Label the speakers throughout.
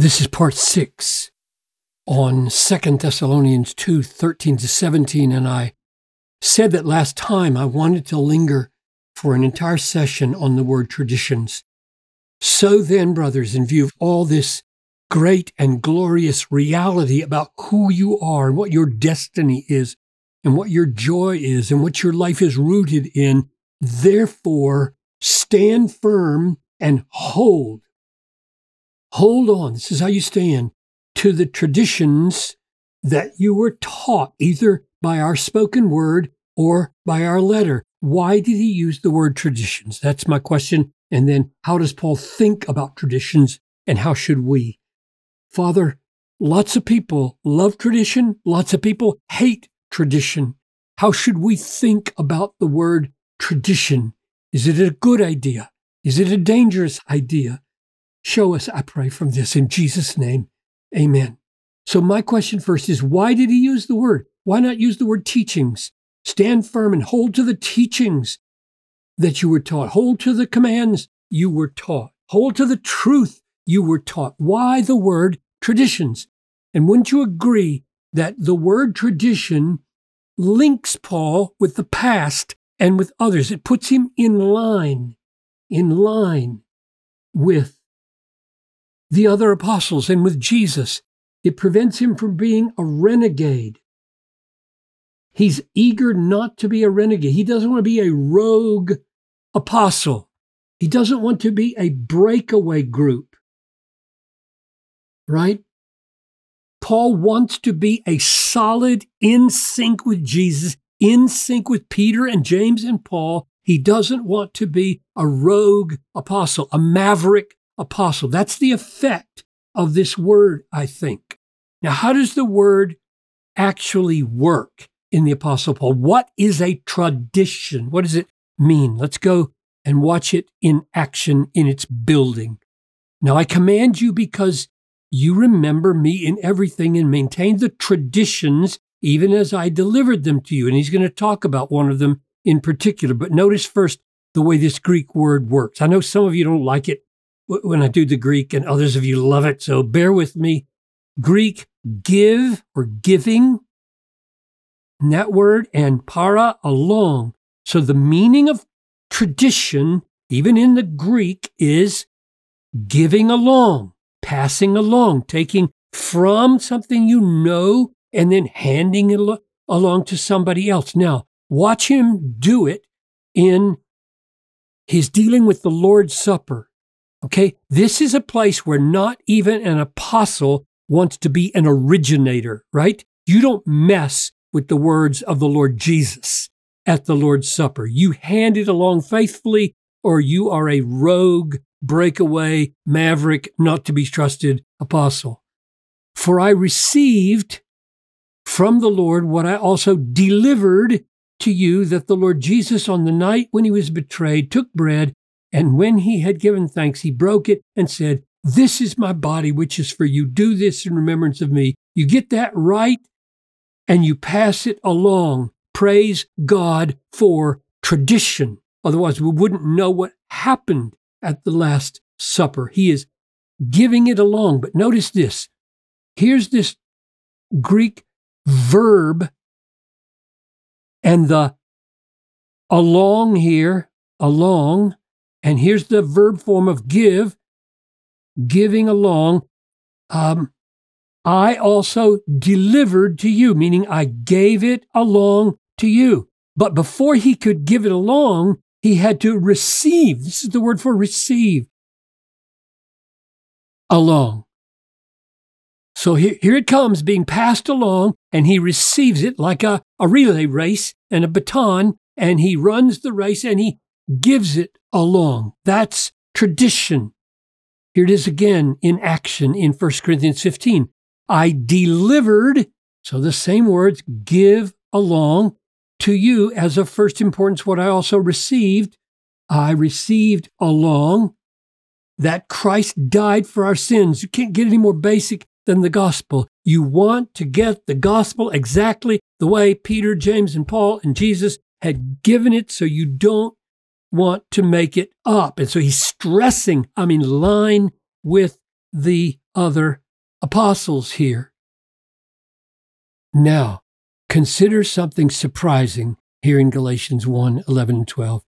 Speaker 1: This is part six on Second Thessalonians 2 13 to 17. And I said that last time I wanted to linger for an entire session on the word traditions. So then, brothers, in view of all this great and glorious reality about who you are and what your destiny is and what your joy is and what your life is rooted in, therefore stand firm and hold. Hold on. This is how you stand to the traditions that you were taught, either by our spoken word or by our letter. Why did he use the word traditions? That's my question. And then how does Paul think about traditions and how should we? Father, lots of people love tradition. Lots of people hate tradition. How should we think about the word tradition? Is it a good idea? Is it a dangerous idea? Show us, I pray, from this in Jesus' name. Amen. So, my question first is why did he use the word? Why not use the word teachings? Stand firm and hold to the teachings that you were taught. Hold to the commands you were taught. Hold to the truth you were taught. Why the word traditions? And wouldn't you agree that the word tradition links Paul with the past and with others? It puts him in line, in line with the other apostles and with Jesus. It prevents him from being a renegade. He's eager not to be a renegade. He doesn't want to be a rogue apostle. He doesn't want to be a breakaway group. Right? Paul wants to be a solid, in sync with Jesus, in sync with Peter and James and Paul. He doesn't want to be a rogue apostle, a maverick apostle. That's the effect of this word, I think. Now, how does the word actually work in the Apostle Paul? What is a tradition? What does it mean? Let's go and watch it in action in its building. Now, I command you because you remember me in everything and maintain the traditions even as I delivered them to you. And he's going to talk about one of them in particular. But notice first the way this Greek word works. I know some of you don't like it when I do the Greek, and others of you love it. So bear with me. Greek give or giving, that word, and para along. So the meaning of tradition, even in the Greek, is giving along, passing along, taking from something you know and then handing it along to somebody else. Now, watch him do it in his dealing with the Lord's Supper. Okay, this is a place where not even an apostle wants to be an originator, right? You don't mess with the words of the Lord Jesus at the Lord's Supper. You hand it along faithfully, or you are a rogue, breakaway, maverick, not to be trusted apostle. For I received from the Lord what I also delivered to you that the Lord Jesus, on the night when he was betrayed, took bread and when he had given thanks, he broke it and said, This is my body, which is for you. Do this in remembrance of me. You get that right, and you pass it along. Praise God for tradition. Otherwise, we wouldn't know what happened at the Last Supper. He is giving it along. But notice this here's this Greek verb, and the along here, along, and here's the verb form of give, giving along. Um, I also delivered to you, meaning I gave it along to you. But before he could give it along, he had to receive. This is the word for receive. Along. So here, here it comes being passed along, and he receives it like a, a relay race and a baton, and he runs the race and he gives it along. That's tradition. Here it is again in action in 1 Corinthians 15. I delivered, so the same words, give along to you as of first importance what I also received. I received along that Christ died for our sins. You can't get any more basic than the gospel. You want to get the gospel exactly the way Peter, James, and Paul and Jesus had given it so you don't want to make it up. And so he's stressing, I'm in line with the other apostles here. Now, consider something surprising here in Galatians 1 11 and 12.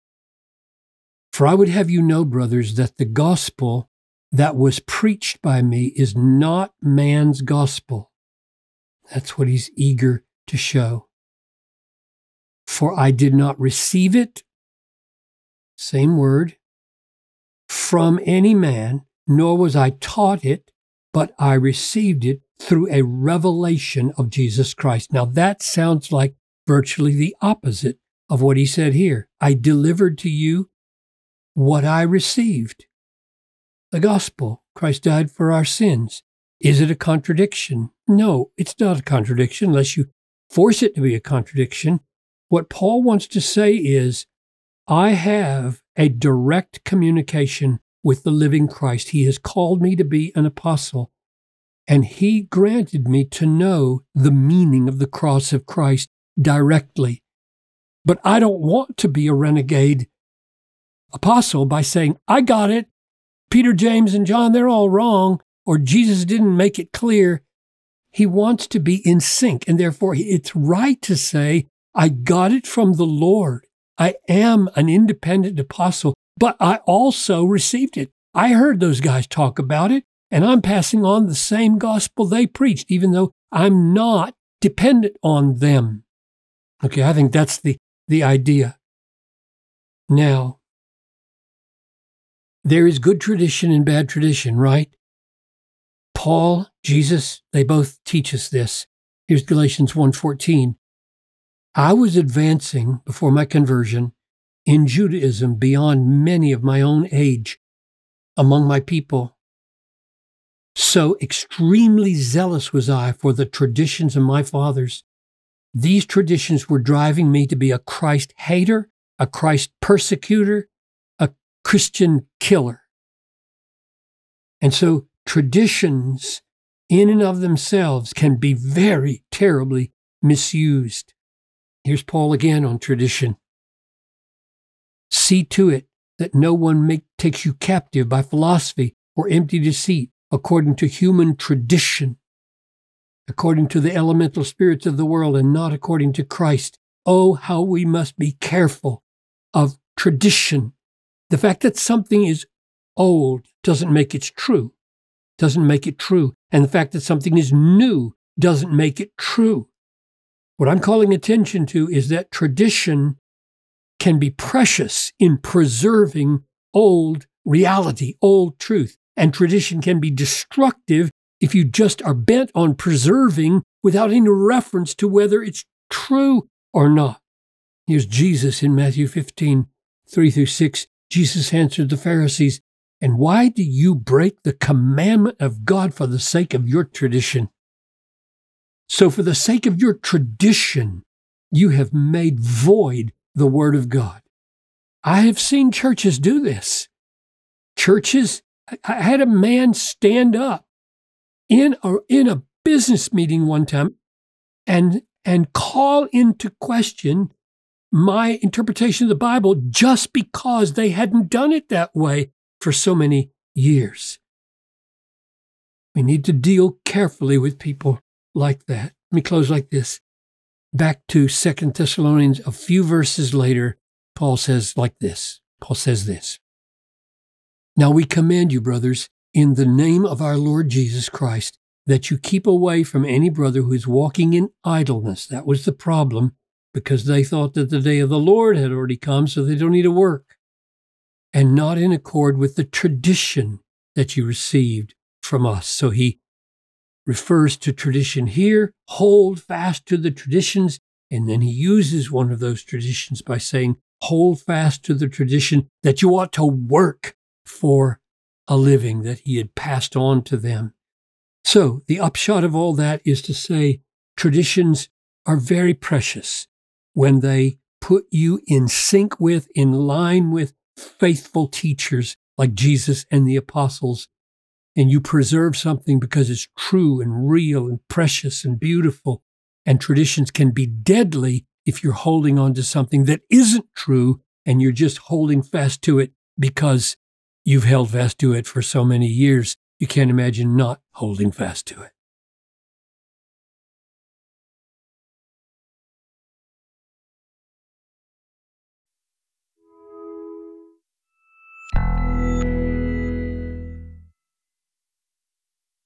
Speaker 1: For I would have you know, brothers, that the gospel that was preached by me is not man's gospel. That's what he's eager to show. For I did not receive it, same word, from any man, nor was I taught it, but I received it through a revelation of Jesus Christ. Now that sounds like virtually the opposite of what he said here. I delivered to you what I received. The gospel. Christ died for our sins. Is it a contradiction? No, it's not a contradiction unless you force it to be a contradiction. What Paul wants to say is, I have a direct communication with the living Christ. He has called me to be an apostle, and he granted me to know the meaning of the cross of Christ directly. But I don't want to be a renegade apostle by saying, I got it. Peter, James, and John, they're all wrong, or Jesus didn't make it clear. He wants to be in sync, and therefore it's right to say, I got it from the Lord. I am an independent apostle, but I also received it. I heard those guys talk about it, and I'm passing on the same gospel they preached, even though I'm not dependent on them. Okay, I think that's the, the idea. Now, there is good tradition and bad tradition, right? Paul, Jesus, they both teach us this. Here's Galatians 1:14. I was advancing before my conversion in Judaism beyond many of my own age among my people. So extremely zealous was I for the traditions of my fathers. These traditions were driving me to be a Christ hater, a Christ persecutor, a Christian killer. And so traditions in and of themselves can be very terribly misused. Here's Paul again on tradition. See to it that no one make, takes you captive by philosophy or empty deceit, according to human tradition, according to the elemental spirits of the world, and not according to Christ. Oh, how we must be careful of tradition the fact that something is old doesn't make it true, doesn't make it true. And the fact that something is new doesn't make it true. What I'm calling attention to is that tradition can be precious in preserving old reality, old truth. And tradition can be destructive if you just are bent on preserving without any reference to whether it's true or not. Here's Jesus in Matthew 15, 3 through 6. Jesus answered the Pharisees, And why do you break the commandment of God for the sake of your tradition? So, for the sake of your tradition, you have made void the Word of God. I have seen churches do this. Churches, I had a man stand up in a, in a business meeting one time and, and call into question my interpretation of the Bible just because they hadn't done it that way for so many years. We need to deal carefully with people like that. Let me close like this. Back to Second Thessalonians, a few verses later, Paul says like this. Paul says this. Now we command you, brothers, in the name of our Lord Jesus Christ, that you keep away from any brother who is walking in idleness. That was the problem because they thought that the day of the Lord had already come, so they don't need to work, and not in accord with the tradition that you received from us. So he refers to tradition here, hold fast to the traditions, and then he uses one of those traditions by saying, hold fast to the tradition that you ought to work for a living that he had passed on to them. So the upshot of all that is to say, traditions are very precious when they put you in sync with, in line with faithful teachers like Jesus and the apostles, and you preserve something because it's true and real and precious and beautiful. And traditions can be deadly if you're holding on to something that isn't true and you're just holding fast to it because you've held fast to it for so many years. you can't imagine not holding fast to it.